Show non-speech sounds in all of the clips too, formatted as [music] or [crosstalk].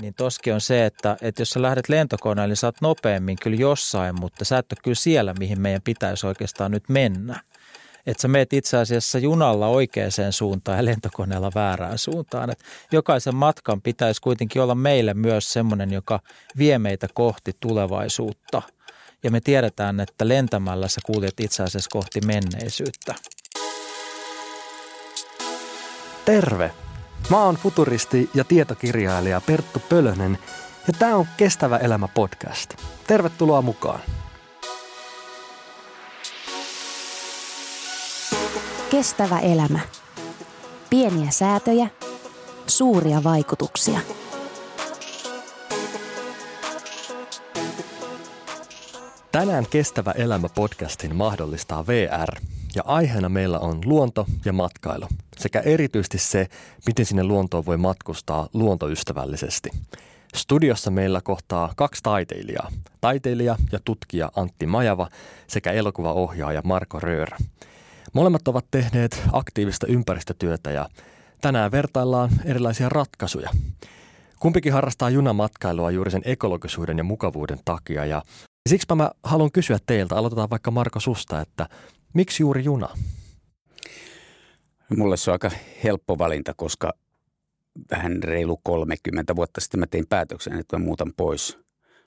niin toski on se, että, että jos sä lähdet lentokoneelle, niin sä oot nopeammin kyllä jossain, mutta sä et ole kyllä siellä, mihin meidän pitäisi oikeastaan nyt mennä. Että sä meet itse asiassa junalla oikeaan suuntaan ja lentokoneella väärään suuntaan. Et jokaisen matkan pitäisi kuitenkin olla meille myös semmoinen, joka vie meitä kohti tulevaisuutta. Ja me tiedetään, että lentämällä sä kuljet itse asiassa kohti menneisyyttä. Terve! Mä oon futuristi ja tietokirjailija Perttu Pölönen ja tää on Kestävä elämä podcast. Tervetuloa mukaan! Kestävä elämä. Pieniä säätöjä, suuria vaikutuksia. Tänään Kestävä elämä podcastin mahdollistaa VR ja aiheena meillä on luonto ja matkailu sekä erityisesti se, miten sinne luontoon voi matkustaa luontoystävällisesti. Studiossa meillä kohtaa kaksi taiteilijaa, taiteilija ja tutkija Antti Majava sekä elokuvaohjaaja Marko Röör. Molemmat ovat tehneet aktiivista ympäristötyötä ja tänään vertaillaan erilaisia ratkaisuja. Kumpikin harrastaa junamatkailua juuri sen ekologisuuden ja mukavuuden takia ja siksi mä haluan kysyä teiltä, aloitetaan vaikka Marko susta, että miksi juuri juna? Mulle se on aika helppo valinta, koska vähän reilu 30 vuotta sitten mä tein päätöksen, että mä muutan pois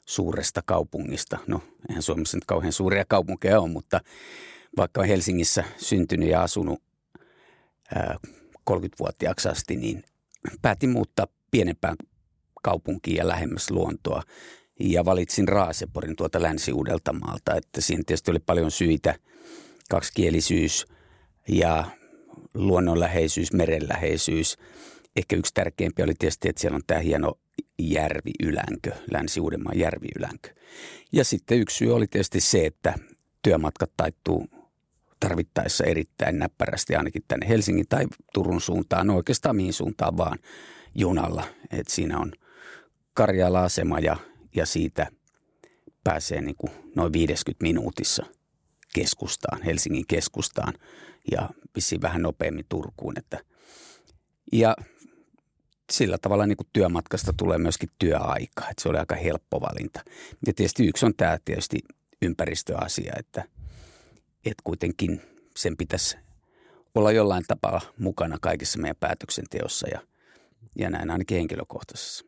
suuresta kaupungista. No, eihän Suomessa nyt kauhean suuria kaupunkeja ole, mutta vaikka Helsingissä syntynyt ja asunut ää, 30-vuotiaaksi asti, niin päätin muuttaa pienempään kaupunkiin ja lähemmäs luontoa. Ja valitsin Raaseporin tuolta Länsi-Uudeltamaalta, että siinä tietysti oli paljon syitä, kaksikielisyys ja luonnonläheisyys, merenläheisyys. Ehkä yksi tärkeimpiä oli tietysti, että siellä on tämä hieno järviylänkö, Länsi-Uudenmaan järviylänkö. Ja sitten yksi syy oli tietysti se, että työmatkat taittuu tarvittaessa erittäin näppärästi ainakin tänne Helsingin tai Turun suuntaan, no oikeastaan mihin suuntaan vaan junalla. Et siinä on Karjala-asema ja, ja siitä pääsee niin kuin noin 50 minuutissa keskustaan, Helsingin keskustaan ja vissiin vähän nopeammin Turkuun. Että, ja sillä tavalla niin kuin työmatkasta tulee myöskin työaika, että se oli aika helppo valinta. Ja tietysti yksi on tämä tietysti ympäristöasia, että – että kuitenkin sen pitäisi olla jollain tapaa mukana kaikessa meidän päätöksenteossa ja, ja näin ainakin henkilökohtaisessa.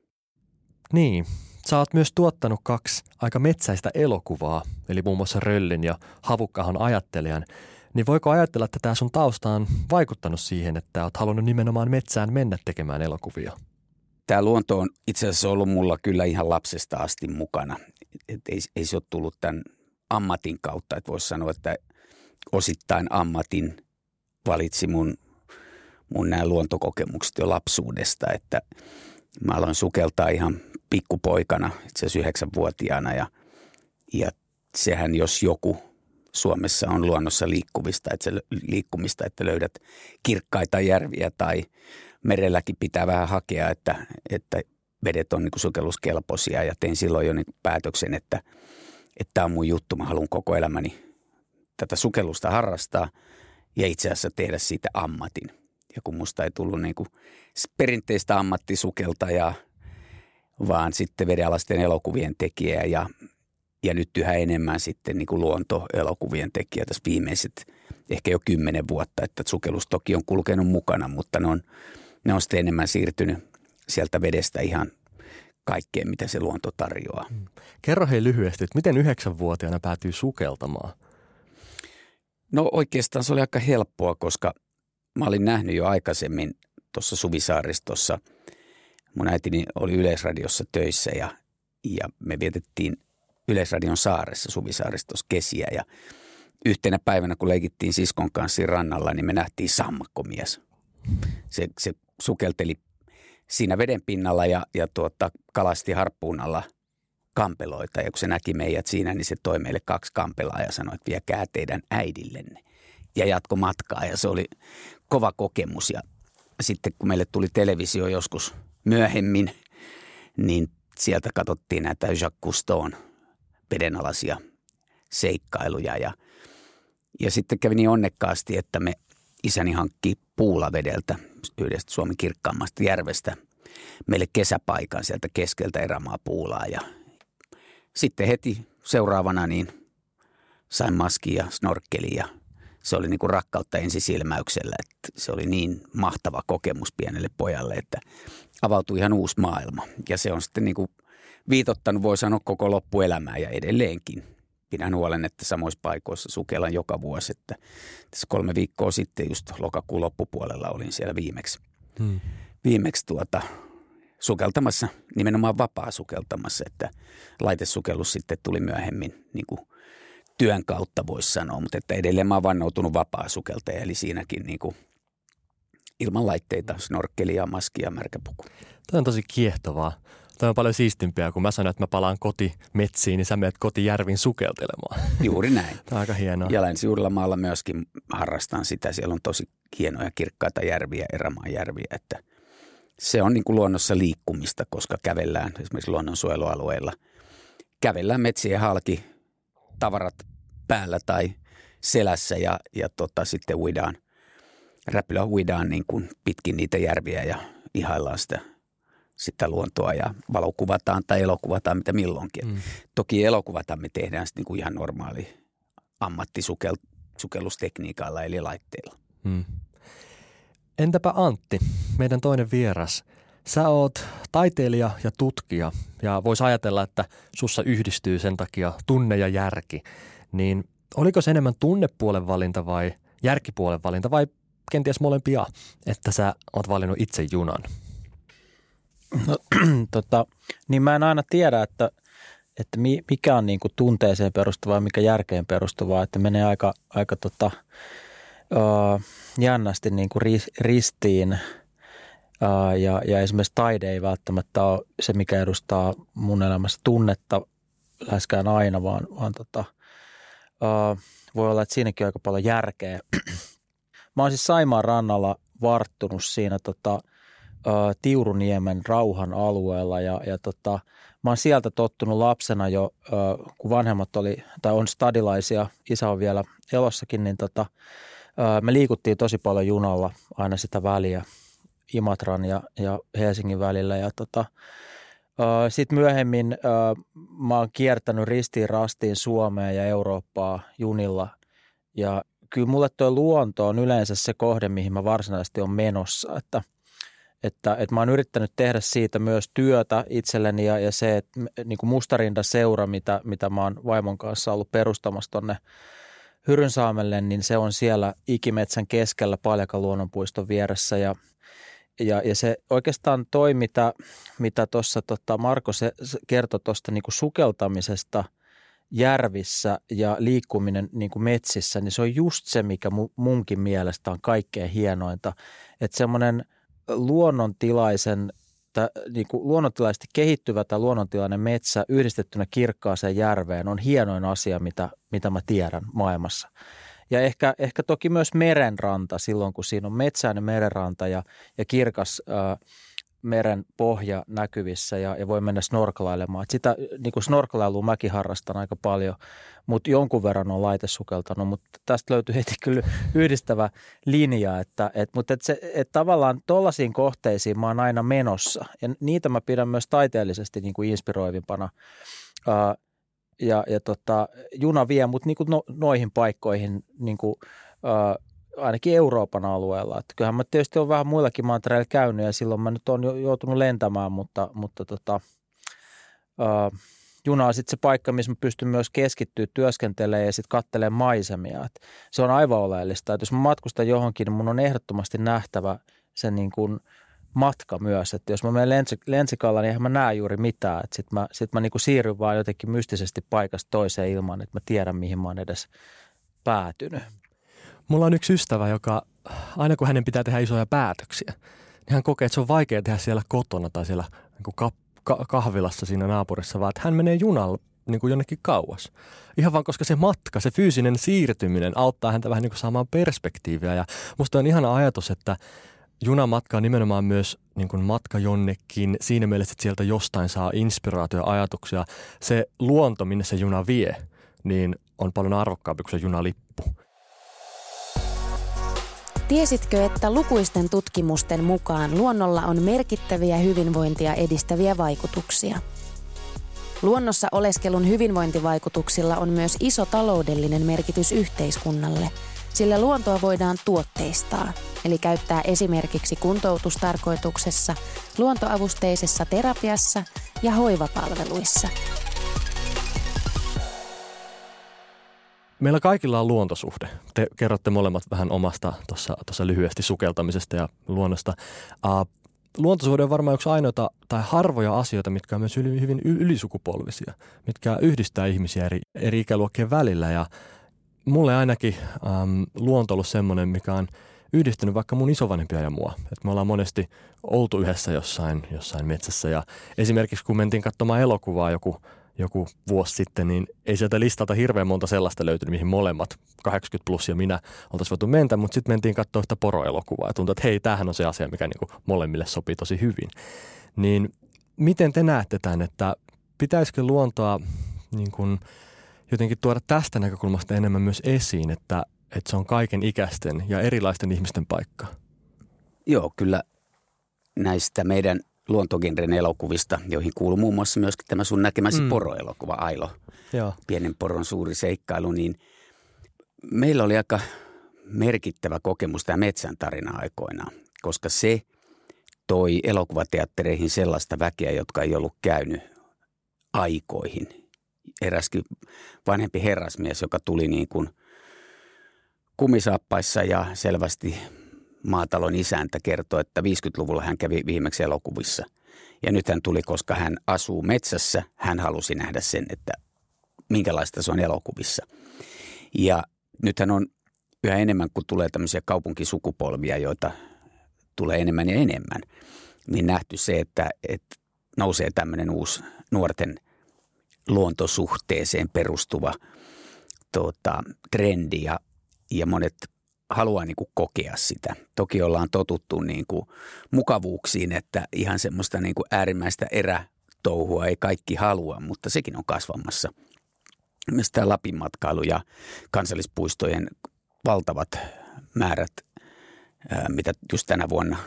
Niin, sä oot myös tuottanut kaksi aika metsäistä elokuvaa, eli muun muassa Röllin ja Havukkahon ajattelijan. Niin voiko ajatella, että tämä sun tausta on vaikuttanut siihen, että oot halunnut nimenomaan metsään mennä tekemään elokuvia? Tämä luonto on itse asiassa ollut mulla kyllä ihan lapsesta asti mukana. Et ei, ei se ole tullut tämän ammatin kautta, että voisi sanoa, että – osittain ammatin valitsi mun, mun nämä luontokokemukset jo lapsuudesta, että mä aloin sukeltaa ihan pikkupoikana, itse asiassa yhdeksänvuotiaana ja, ja sehän jos joku Suomessa on luonnossa liikkuvista, että se, liikkumista, että löydät kirkkaita järviä tai merelläkin pitää vähän hakea, että, että vedet on niin sukelluskelpoisia ja tein silloin jo niin päätöksen, että, tämä on mun juttu, mä haluan koko elämäni tätä sukellusta harrastaa ja itse asiassa tehdä siitä ammatin. Ja kun musta ei tullut niin kuin perinteistä ammattisukeltajaa, vaan sitten vedenalaisten elokuvien tekijä ja, ja nyt yhä enemmän sitten niin kuin luontoelokuvien tekijä tässä viimeiset ehkä jo kymmenen vuotta, että sukellus toki on kulkenut mukana, mutta ne on, ne on sitten enemmän siirtynyt sieltä vedestä ihan kaikkeen, mitä se luonto tarjoaa. Kerro hei lyhyesti, että miten yhdeksänvuotiaana päätyy sukeltamaan? No oikeastaan se oli aika helppoa, koska mä olin nähnyt jo aikaisemmin tuossa Suvisaaristossa. Mun äitini oli Yleisradiossa töissä ja, ja me vietettiin Yleisradion saaressa Suvisaaristossa kesiä ja yhtenä päivänä, kun leikittiin siskon kanssa rannalla, niin me nähtiin sammakkomies. Se, se sukelteli siinä veden pinnalla ja, ja tuota, kalasti harppuunalla kampeloita. Ja kun se näki meidät siinä, niin se toi meille kaksi kampelaa ja sanoi, että viekää teidän äidillenne. Ja jatko matkaa ja se oli kova kokemus. Ja sitten kun meille tuli televisio joskus myöhemmin, niin sieltä katsottiin näitä Jacques Cousteau'n vedenalaisia seikkailuja. Ja, ja sitten kävi niin onnekkaasti, että me isäni hankki puulavedeltä yhdestä Suomen kirkkaammasta järvestä meille kesäpaikan sieltä keskeltä erämaa puulaa ja sitten heti seuraavana niin sain maski ja snorkkeli ja se oli niin rakkautta ensisilmäyksellä. Että se oli niin mahtava kokemus pienelle pojalle, että avautui ihan uusi maailma. Ja se on sitten niin kuin viitottanut, voi sanoa, koko loppuelämää ja edelleenkin. Pidän huolen, että samoissa paikoissa sukellan joka vuosi. Että tässä kolme viikkoa sitten, just lokakuun loppupuolella, olin siellä viimeksi. Hmm. Viimeksi tuota, sukeltamassa, nimenomaan vapaa sukeltamassa, että laitesukellus sitten tuli myöhemmin niin kuin työn kautta voisi sanoa, mutta että edelleen mä oon vannoutunut vapaa sukeltaja, eli siinäkin niin kuin ilman laitteita, snorkkelia, maskia, märkäpuku. Tämä on tosi kiehtovaa. Tämä on paljon siistimpiä, kun mä sanon, että mä palaan koti metsiin, niin sä menet kotijärviin sukeltelemaan. [laughs] Juuri näin. Tämä on aika hienoa. Ja länsi maalla myöskin harrastan sitä. Siellä on tosi hienoja kirkkaita järviä, erämaajärviä, että se on niin kuin luonnossa liikkumista, koska kävellään esimerkiksi luonnonsuojelualueilla. Kävellään metsien halki, tavarat päällä tai selässä ja, ja tota, sitten uidaan, räpylä uidaan niin kuin pitkin niitä järviä ja ihaillaan sitä, sitä luontoa ja valokuvataan tai elokuvataan mitä milloinkin. Mm. Toki elokuvata me tehdään sitten niin kuin ihan normaali ammattisukellustekniikalla eli laitteilla. Mm. Entäpä Antti, meidän toinen vieras. Sä oot taiteilija ja tutkija ja voisi ajatella, että sussa yhdistyy sen takia tunne ja järki. Niin oliko se enemmän tunnepuolen valinta vai järkipuolen valinta vai kenties molempia, että sä oot valinnut itse junan? No, [clears throat] tota, niin mä en aina tiedä, että, että mikä on niin kuin tunteeseen perustuvaa ja mikä järkeen perustuvaa, että menee aika, aika tota, jännästi niin kuin ristiin – ja, ja esimerkiksi taide ei välttämättä ole se, mikä edustaa mun elämässä tunnetta läheskään aina, vaan, vaan tota, voi olla, että siinäkin on aika paljon järkeä. [clears throat] Mä oon siis Saimaan rannalla varttunut siinä tota, uh, Tiuruniemen rauhan alueella ja, ja tota, mä oon sieltä tottunut lapsena jo, uh, kun vanhemmat oli, tai on stadilaisia, isä on vielä elossakin, niin tota, uh, me liikuttiin tosi paljon junalla aina sitä väliä – Imatran ja, ja Helsingin välillä. Ja tota, sitten myöhemmin mä oon kiertänyt ristiin rastiin Suomea ja Eurooppaa junilla. Ja kyllä mulle tuo luonto on yleensä se kohde, mihin mä varsinaisesti on menossa. Että, että, että mä oon yrittänyt tehdä siitä myös työtä itselleni ja, ja se, että niin kuin Mustarinda seura, mitä, mitä mä oon vaimon kanssa ollut perustamassa tonne Hyrynsaamelle, niin se on siellä Ikimetsän keskellä Paljakan luonnonpuiston vieressä ja – ja, ja se oikeastaan toi, mitä, mitä tuossa tota Marko se, se kertoi tuosta niinku sukeltamisesta järvissä ja liikkuminen niinku metsissä, niin se on just se, mikä munkin mielestä on kaikkein hienointa. Että semmoinen luonnontilaisen niin kuin luonnontilaisesti kehittyvä tai luonnontilainen metsä yhdistettynä kirkkaaseen järveen on hienoin asia, mitä, mitä mä tiedän maailmassa. Ja ehkä, ehkä toki myös merenranta silloin, kun siinä on metsäinen merenranta ja, ja kirkas ää, meren pohja näkyvissä ja, ja voi mennä snorkelailemaan. Et sitä niin kuin snorkelailua mäkin harrastan aika paljon, mutta jonkun verran on laitesukeltanut, mutta tästä löytyy heti kyllä yhdistävä linja, että et, mutta et se, et tavallaan tuollaisiin kohteisiin mä oon aina menossa ja niitä mä pidän myös taiteellisesti niin kuin inspiroivimpana. Ja, ja tota, juna vie mut niin no, noihin paikkoihin niin kuin, ainakin Euroopan alueella. Että kyllähän mä tietysti olen vähän muillakin mantereilla käynyt ja silloin mä nyt olen joutunut lentämään, mutta, mutta tota, äh, juna on sitten se paikka, missä mä pystyn myös keskittyä työskentelemään ja sitten katselemaan maisemia. Et se on aivan oleellista, että jos mä matkustan johonkin, niin mun on ehdottomasti nähtävä sen niin kuin – matka myös, että jos mä menen lensi, lensikalla, niin eihän mä näe juuri mitään. Sitten mä, sit mä niinku siirryn vaan jotenkin mystisesti paikasta toiseen ilman, että mä tiedän, mihin mä oon edes päätynyt. Mulla on yksi ystävä, joka aina kun hänen pitää tehdä isoja päätöksiä, niin hän kokee, että se on vaikea tehdä siellä kotona tai siellä niin ka- ka- kahvilassa siinä naapurissa, vaan että hän menee junalla niin kuin jonnekin kauas. Ihan vaan koska se matka, se fyysinen siirtyminen auttaa häntä vähän niin kuin saamaan perspektiiviä. Ja musta on ihana ajatus, että junamatka on nimenomaan myös niin kuin matka jonnekin siinä mielessä, että sieltä jostain saa inspiraatio ajatuksia. Se luonto, minne se juna vie, niin on paljon arvokkaampi kuin se junalippu. Tiesitkö, että lukuisten tutkimusten mukaan luonnolla on merkittäviä hyvinvointia edistäviä vaikutuksia? Luonnossa oleskelun hyvinvointivaikutuksilla on myös iso taloudellinen merkitys yhteiskunnalle, sillä luontoa voidaan tuotteistaa, eli käyttää esimerkiksi kuntoutustarkoituksessa, luontoavusteisessa terapiassa ja hoivapalveluissa – Meillä kaikilla on luontosuhde. Te kerrotte molemmat vähän omasta tuossa lyhyesti sukeltamisesta ja luonnosta. Uh, luontosuhde on varmaan yksi ainoita tai harvoja asioita, mitkä on myös hyvin ylisukupolvisia, mitkä yhdistää ihmisiä eri, eri ikäluokkien välillä. Ja mulle ainakin um, luonto on ollut semmoinen, mikä on yhdistynyt vaikka mun isovanhempia ja mua. Et me ollaan monesti oltu yhdessä jossain, jossain metsässä ja esimerkiksi kun mentiin katsomaan elokuvaa joku – joku vuosi sitten, niin ei sieltä listalta hirveän monta sellaista löytynyt, mihin molemmat, 80 plus ja minä, oltaisiin voitu mennä, mutta sitten mentiin katsoa sitä poroelokuvaa ja tuntui, että hei, tämähän on se asia, mikä niin kuin molemmille sopii tosi hyvin. Niin miten te näette tämän, että pitäisikö luontoa niin kuin jotenkin tuoda tästä näkökulmasta enemmän myös esiin, että, että se on kaiken ikäisten ja erilaisten ihmisten paikka? Joo, kyllä näistä meidän – luontogenren elokuvista, joihin kuuluu muun muassa myöskin tämä sun näkemäsi mm. poroelokuva Ailo. Joo. Pienen poron suuri seikkailu, niin meillä oli aika merkittävä kokemus tämä metsän tarina aikoinaan, koska se toi elokuvateattereihin sellaista väkeä, jotka ei ollut käynyt aikoihin. Eräskin vanhempi herrasmies, joka tuli niin kuin kumisaappaissa ja selvästi maatalon isäntä kertoi, että 50-luvulla hän kävi viimeksi elokuvissa. Ja nyt hän tuli, koska hän asuu metsässä, hän halusi nähdä sen, että minkälaista se on elokuvissa. Ja nythän on yhä enemmän, kun tulee tämmöisiä kaupunkisukupolvia, joita tulee enemmän ja enemmän, niin nähty se, että, että nousee tämmöinen uusi nuorten luontosuhteeseen perustuva tuota, trendi ja, ja monet haluaa niin kuin kokea sitä. Toki ollaan totuttu niin kuin mukavuuksiin, että ihan semmoista niin kuin äärimmäistä erätouhua ei kaikki halua, mutta sekin on kasvamassa. Myös tämä Lapin matkailu ja kansallispuistojen valtavat määrät, mitä just tänä vuonna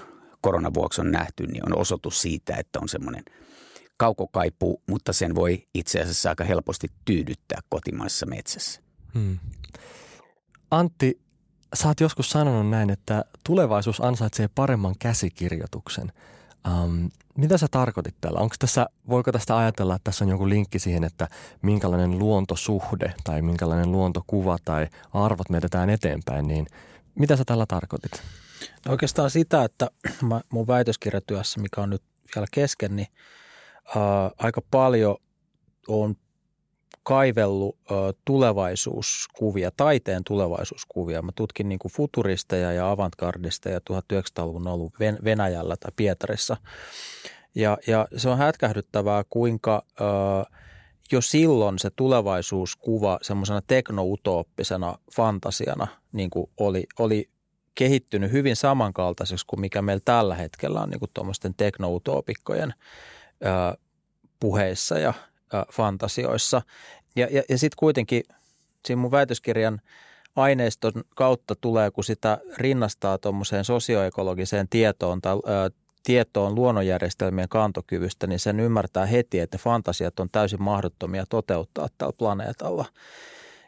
koronavuoksi on nähty, niin on osoitus siitä, että on semmoinen kaukokaipu, mutta sen voi itse asiassa aika helposti tyydyttää kotimaisessa metsässä. Hmm. Antti, sä oot joskus sanonut näin, että tulevaisuus ansaitsee paremman käsikirjoituksen. Um, mitä sä tarkoitit tällä? Onko tässä, voiko tästä ajatella, että tässä on joku linkki siihen, että minkälainen luontosuhde tai minkälainen luontokuva tai arvot mietitään eteenpäin, niin mitä sä tällä tarkoitit? No oikeastaan sitä, että mä, mun väitöskirjatyössä, mikä on nyt vielä kesken, niin ää, aika paljon on kaivellut ö, tulevaisuuskuvia, taiteen tulevaisuuskuvia. Mä tutkin niin futuristeja ja avantgardisteja 1900-luvun ollut Venäjällä tai Pietarissa. Ja, ja se on hätkähdyttävää, kuinka ö, jo silloin se tulevaisuuskuva semmoisena teknoutooppisena fantasiana niin kuin oli, oli kehittynyt hyvin samankaltaiseksi kuin mikä meillä tällä hetkellä on niin tuommoisten teknoutoopikkojen ö, puheissa ja fantasioissa. Ja, ja, ja sitten kuitenkin siinä mun väitöskirjan aineiston kautta tulee, kun sitä rinnastaa tuommoiseen sosioekologiseen tietoon tai ä, tietoon luonnonjärjestelmien kantokyvystä, niin sen ymmärtää heti, että fantasiat on täysin mahdottomia toteuttaa tällä planeetalla.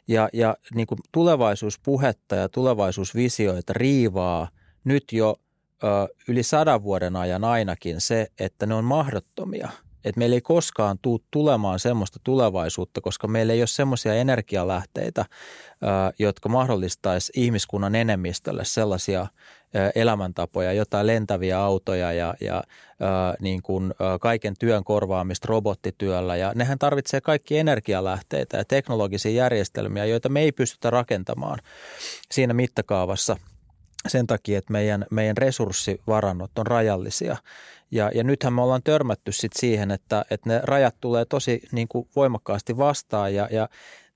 Ja, ja niin kuin tulevaisuuspuhetta ja tulevaisuusvisioita riivaa nyt jo ö, yli sadan vuoden ajan ainakin se, että ne on mahdottomia – että meillä ei koskaan tule tulemaan semmoista tulevaisuutta, koska meillä ei ole semmoisia energialähteitä, jotka mahdollistaisi ihmiskunnan enemmistölle sellaisia elämäntapoja, jotain lentäviä autoja ja, ja niin kuin kaiken työn korvaamista robottityöllä. Ja nehän tarvitsee kaikki energialähteitä ja teknologisia järjestelmiä, joita me ei pystytä rakentamaan siinä mittakaavassa sen takia, että meidän, meidän resurssivarannot on rajallisia. Ja, ja nythän me ollaan törmätty sit siihen, että, että ne rajat tulee tosi niin kuin voimakkaasti vastaan ja, ja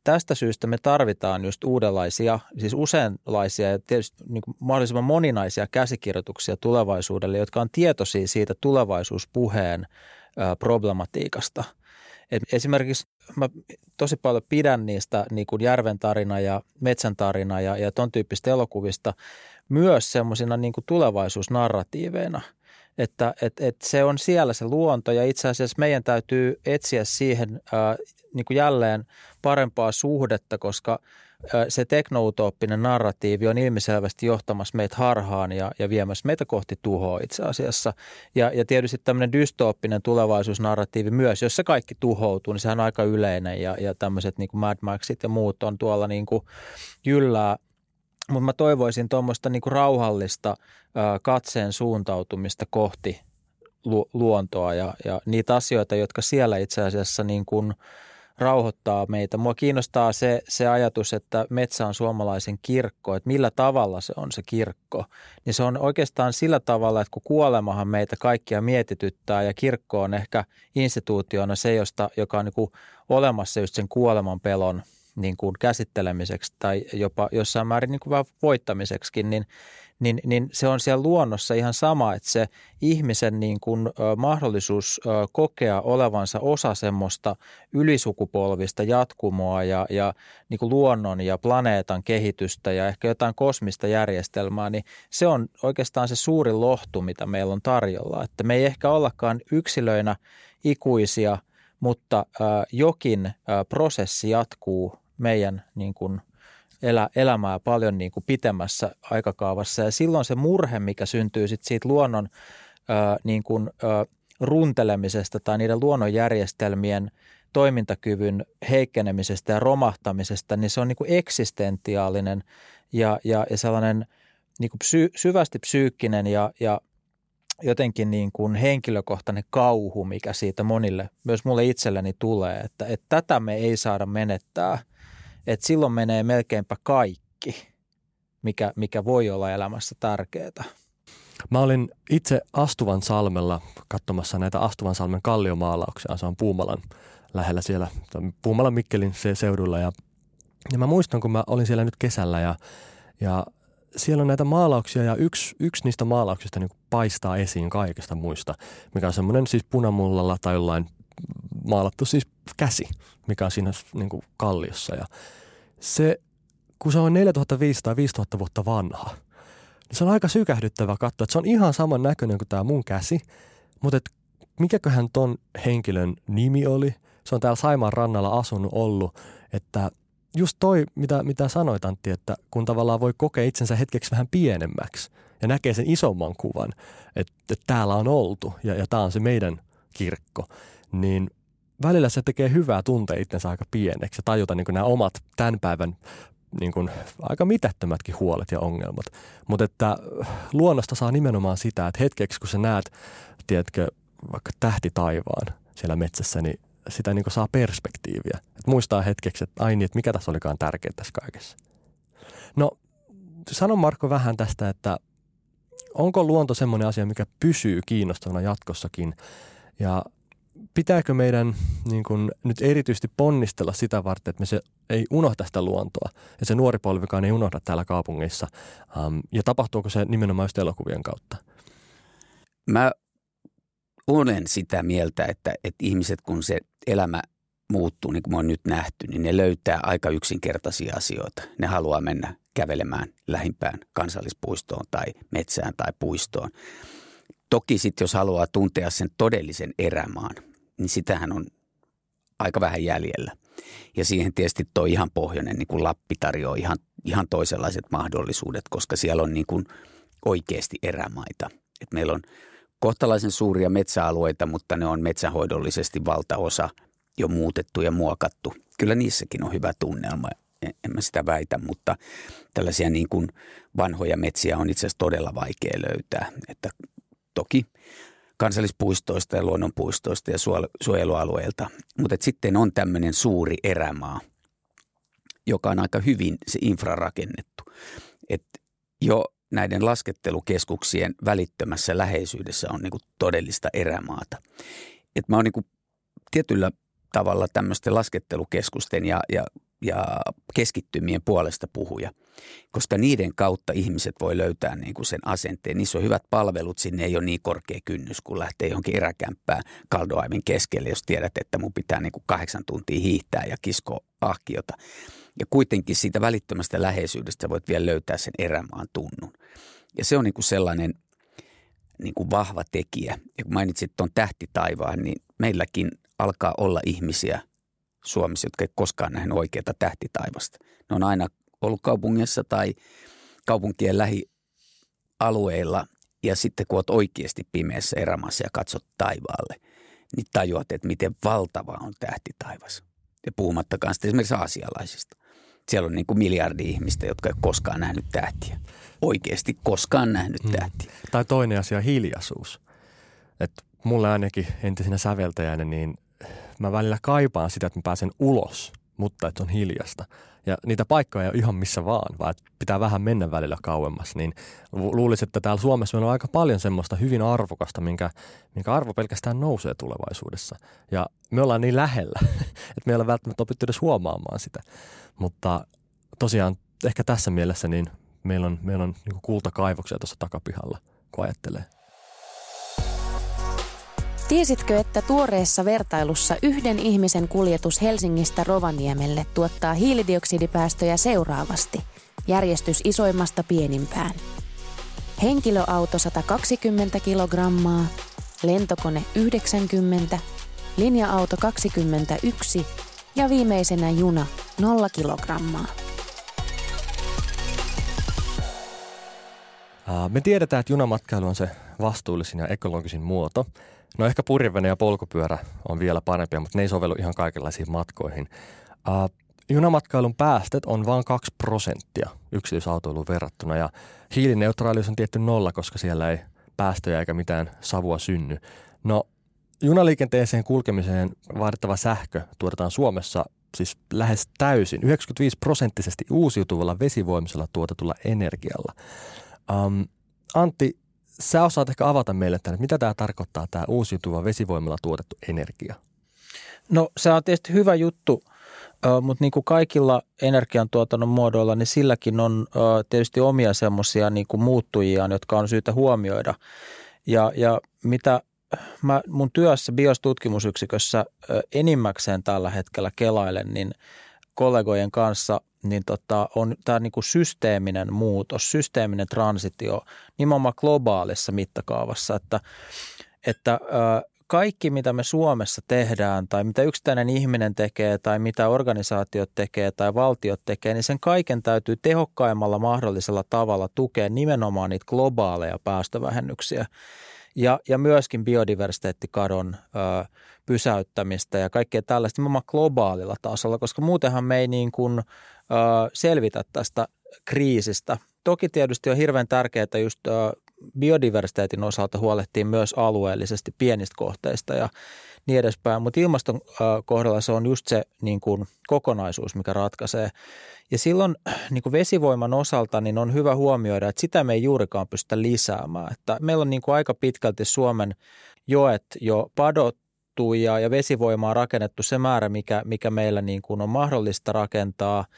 tästä syystä me tarvitaan just uudenlaisia, siis useinlaisia ja tietysti niin kuin mahdollisimman moninaisia käsikirjoituksia tulevaisuudelle, jotka on tietoisia siitä tulevaisuuspuheen problematiikasta. Et esimerkiksi mä tosi paljon pidän niistä niin kuin järven tarina ja metsän tarina ja, ja ton tyyppistä elokuvista myös semmoisina niin tulevaisuusnarratiiveina – että et, et se on siellä se luonto ja itse asiassa meidän täytyy etsiä siihen ää, niin kuin jälleen parempaa suhdetta, koska se teknoutooppinen narratiivi on ilmiselvästi johtamassa meitä harhaan ja, ja viemässä meitä kohti tuhoa itse asiassa. Ja, ja tietysti tämmöinen dystooppinen tulevaisuusnarratiivi myös, jossa kaikki tuhoutuu, niin sehän on aika yleinen ja, ja tämmöiset niin kuin Mad Maxit ja muut on tuolla niin kuin jyllää – mutta mä toivoisin tuommoista niinku rauhallista ää, katseen suuntautumista kohti lu- luontoa ja, ja niitä asioita, jotka siellä itse asiassa niin kuin rauhoittaa meitä. Mua kiinnostaa se, se ajatus, että metsä on suomalaisen kirkko, että millä tavalla se on se kirkko. Niin se on oikeastaan sillä tavalla, että kun kuolemahan meitä kaikkia mietityttää ja kirkko on ehkä instituutiona se, josta, joka on niin olemassa just sen kuoleman pelon – niin kuin käsittelemiseksi tai jopa jossain määrin niin kuin vähän voittamiseksi, niin, niin, niin se on siellä luonnossa ihan sama, että se ihmisen niin kuin, mahdollisuus kokea olevansa osa semmoista ylisukupolvista jatkumoa ja, ja niin kuin luonnon ja planeetan kehitystä ja ehkä jotain kosmista järjestelmää, niin se on oikeastaan se suuri lohtu, mitä meillä on tarjolla. Että me ei ehkä ollakaan yksilöinä ikuisia – mutta jokin prosessi jatkuu meidän niin kuin elä, elämää paljon niin kuin pitemmässä aikakaavassa. Ja silloin se murhe, mikä syntyy sit siitä luonnon ää, niin kuin, ää, runtelemisesta tai niiden luonnonjärjestelmien toimintakyvyn heikkenemisestä ja romahtamisesta, niin se on niin kuin eksistentiaalinen ja, ja, ja sellainen niin kuin psy, syvästi psyykkinen ja, ja jotenkin niin kuin henkilökohtainen kauhu, mikä siitä monille, myös mulle itselleni tulee, että, että tätä me ei saada menettää – että silloin menee melkeinpä kaikki, mikä, mikä voi olla elämässä tärkeää. Mä olin itse Astuvan salmella katsomassa näitä Astuvan salmen kalliomaalauksia. Se on Puumalan lähellä siellä, Puumalan Mikkelin se seudulla. Ja, ja mä muistan, kun mä olin siellä nyt kesällä ja, ja siellä on näitä maalauksia ja yksi, yksi niistä maalauksista niin paistaa esiin kaikesta muista, mikä on semmoinen siis punamullalla tai jollain maalattu siis käsi, mikä on siinä niin kuin kalliossa. Ja se, kun se on 4500 5000 vuotta vanha, niin se on aika sykähdyttävä katsoa, että se on ihan saman näköinen kuin tämä mun käsi, mutta et mikäköhän ton henkilön nimi oli? Se on täällä Saimaan rannalla asunut ollut, että just toi, mitä, mitä sanoit Antti, että kun tavallaan voi kokea itsensä hetkeksi vähän pienemmäksi ja näkee sen isomman kuvan, että, että täällä on oltu ja, ja tämä on se meidän kirkko, niin välillä se tekee hyvää tuntea itsensä aika pieneksi ja tajuta niin nämä omat tämän päivän niin kuin, aika mitättömätkin huolet ja ongelmat. Mutta että luonnosta saa nimenomaan sitä, että hetkeksi kun sä näet, tiedätkö, vaikka tähti taivaan siellä metsässä, niin sitä niin saa perspektiiviä. Et muistaa hetkeksi, että ai niin, että mikä tässä olikaan tärkeää tässä kaikessa. No, sano Marko vähän tästä, että onko luonto semmoinen asia, mikä pysyy kiinnostavana jatkossakin ja pitääkö meidän niin kuin, nyt erityisesti ponnistella sitä varten, että me se ei unohda sitä luontoa ja se nuori polvikaan ei unohda täällä kaupungissa? Um, ja tapahtuuko se nimenomaan just elokuvien kautta? Mä olen sitä mieltä, että, että ihmiset kun se elämä muuttuu, niin kuin me on nyt nähty, niin ne löytää aika yksinkertaisia asioita. Ne haluaa mennä kävelemään lähimpään kansallispuistoon tai metsään tai puistoon. Toki sitten jos haluaa tuntea sen todellisen erämaan, niin sitähän on aika vähän jäljellä. Ja siihen tietysti tuo ihan pohjoinen niin kuin Lappi tarjoaa ihan, ihan toisenlaiset mahdollisuudet, koska siellä on niin kuin oikeasti erämaita. Et meillä on kohtalaisen suuria metsäalueita, mutta ne on metsähoidollisesti valtaosa jo muutettu ja muokattu. Kyllä niissäkin on hyvä tunnelma, en mä sitä väitä, mutta tällaisia niin kuin vanhoja metsiä on itse asiassa todella vaikea löytää. Että toki kansallispuistoista ja luonnonpuistoista ja suojelualueilta. Mutta sitten on tämmöinen suuri erämaa, joka on aika hyvin se infra rakennettu. Et jo näiden laskettelukeskuksien välittömässä läheisyydessä on niinku todellista erämaata. Et mä oon niinku tietyllä tavalla tämmöisten laskettelukeskusten ja, ja ja keskittymien puolesta puhuja, koska niiden kautta ihmiset voi löytää niin kuin sen asenteen. Niissä on hyvät palvelut, sinne ei ole niin korkea kynnys, kun lähtee johonkin eräkämppään kaldoaimin keskelle, jos tiedät, että mun pitää niin kuin kahdeksan tuntia hiihtää ja kiskoa ahkiota. Ja kuitenkin siitä välittömästä läheisyydestä voit vielä löytää sen erämaan tunnun. Ja se on niin kuin sellainen niin kuin vahva tekijä. Ja kun mainitsit tuon tähtitaivaan, niin meilläkin alkaa olla ihmisiä Suomessa, jotka ei koskaan nähnyt oikeata tähtitaivasta. Ne on aina ollut kaupungissa tai kaupunkien lähialueilla ja sitten kun olet oikeasti pimeässä erämaassa ja katsot taivaalle, niin tajuat, että miten valtava on tähtitaivas. Ja puhumattakaan sitten esimerkiksi aasialaisista. Siellä on niin kuin miljardi ihmistä, jotka ei koskaan nähnyt tähtiä. Oikeasti koskaan nähnyt hmm. tähtiä. Tai toinen asia, hiljaisuus. että mulle ainakin entisenä säveltäjänä, niin mä välillä kaipaan sitä, että mä pääsen ulos, mutta että on hiljasta. Ja niitä paikkoja ei ole ihan missä vaan, vaan pitää vähän mennä välillä kauemmas. Niin luulisin, että täällä Suomessa meillä on aika paljon semmoista hyvin arvokasta, minkä, minkä arvo pelkästään nousee tulevaisuudessa. Ja me ollaan niin lähellä, [laughs] että me ei ole välttämättä opittu edes huomaamaan sitä. Mutta tosiaan ehkä tässä mielessä niin meillä on, meillä on niin kultakaivoksia tuossa takapihalla, kun ajattelee. Tiesitkö, että tuoreessa vertailussa yhden ihmisen kuljetus Helsingistä Rovaniemelle tuottaa hiilidioksidipäästöjä seuraavasti, järjestys isoimmasta pienimpään. Henkilöauto 120 kilogrammaa, lentokone 90, linja-auto 21 ja viimeisenä juna 0 kilogrammaa. Me tiedetään, että junamatkailu on se vastuullisin ja ekologisin muoto – No ehkä purjevene ja polkupyörä on vielä parempia, mutta ne ei sovellu ihan kaikenlaisiin matkoihin. Uh, junamatkailun päästöt on vain 2 prosenttia yksityisautoiluun verrattuna ja hiilineutraalius on tietty nolla, koska siellä ei päästöjä eikä mitään savua synny. No junaliikenteeseen kulkemiseen vaadittava sähkö tuotetaan Suomessa siis lähes täysin 95 prosenttisesti uusiutuvalla vesivoimisella tuotetulla energialla. Um, Antti, sä osaat ehkä avata meille tänne, mitä tämä tarkoittaa, tämä uusiutuva vesivoimalla tuotettu energia? No se on tietysti hyvä juttu, mutta niin kuin kaikilla energiantuotannon muodoilla, niin silläkin on tietysti omia semmoisia niin muuttujia, jotka on syytä huomioida. Ja, ja mitä mä mun työssä biostutkimusyksikössä enimmäkseen tällä hetkellä kelailen, niin kollegojen kanssa – niin tota, on tämä niinku systeeminen muutos, systeeminen transitio nimenomaan globaalissa mittakaavassa, että, että kaikki mitä me Suomessa tehdään tai mitä yksittäinen ihminen tekee tai mitä organisaatiot tekee tai valtiot tekee, niin sen kaiken täytyy tehokkaimmalla mahdollisella tavalla tukea nimenomaan niitä globaaleja päästövähennyksiä. Ja, ja myöskin biodiversiteettikadon ö, pysäyttämistä ja kaikkea tällaista nimenomaan globaalilla tasolla, koska muutenhan me ei niin kuin, selvitä tästä kriisistä. Toki tietysti on hirveän tärkeää just biodiversiteetin osalta huolehtii myös alueellisesti pienistä kohteista ja niin edespäin, mutta ilmaston kohdalla se on just se niin kuin kokonaisuus, mikä ratkaisee. Ja silloin niin kuin vesivoiman osalta niin on hyvä huomioida, että sitä me ei juurikaan pystytä lisäämään. Että meillä on niin kuin aika pitkälti Suomen joet jo padottu ja, ja vesivoimaa rakennettu se määrä, mikä, mikä meillä niin kuin on mahdollista rakentaa –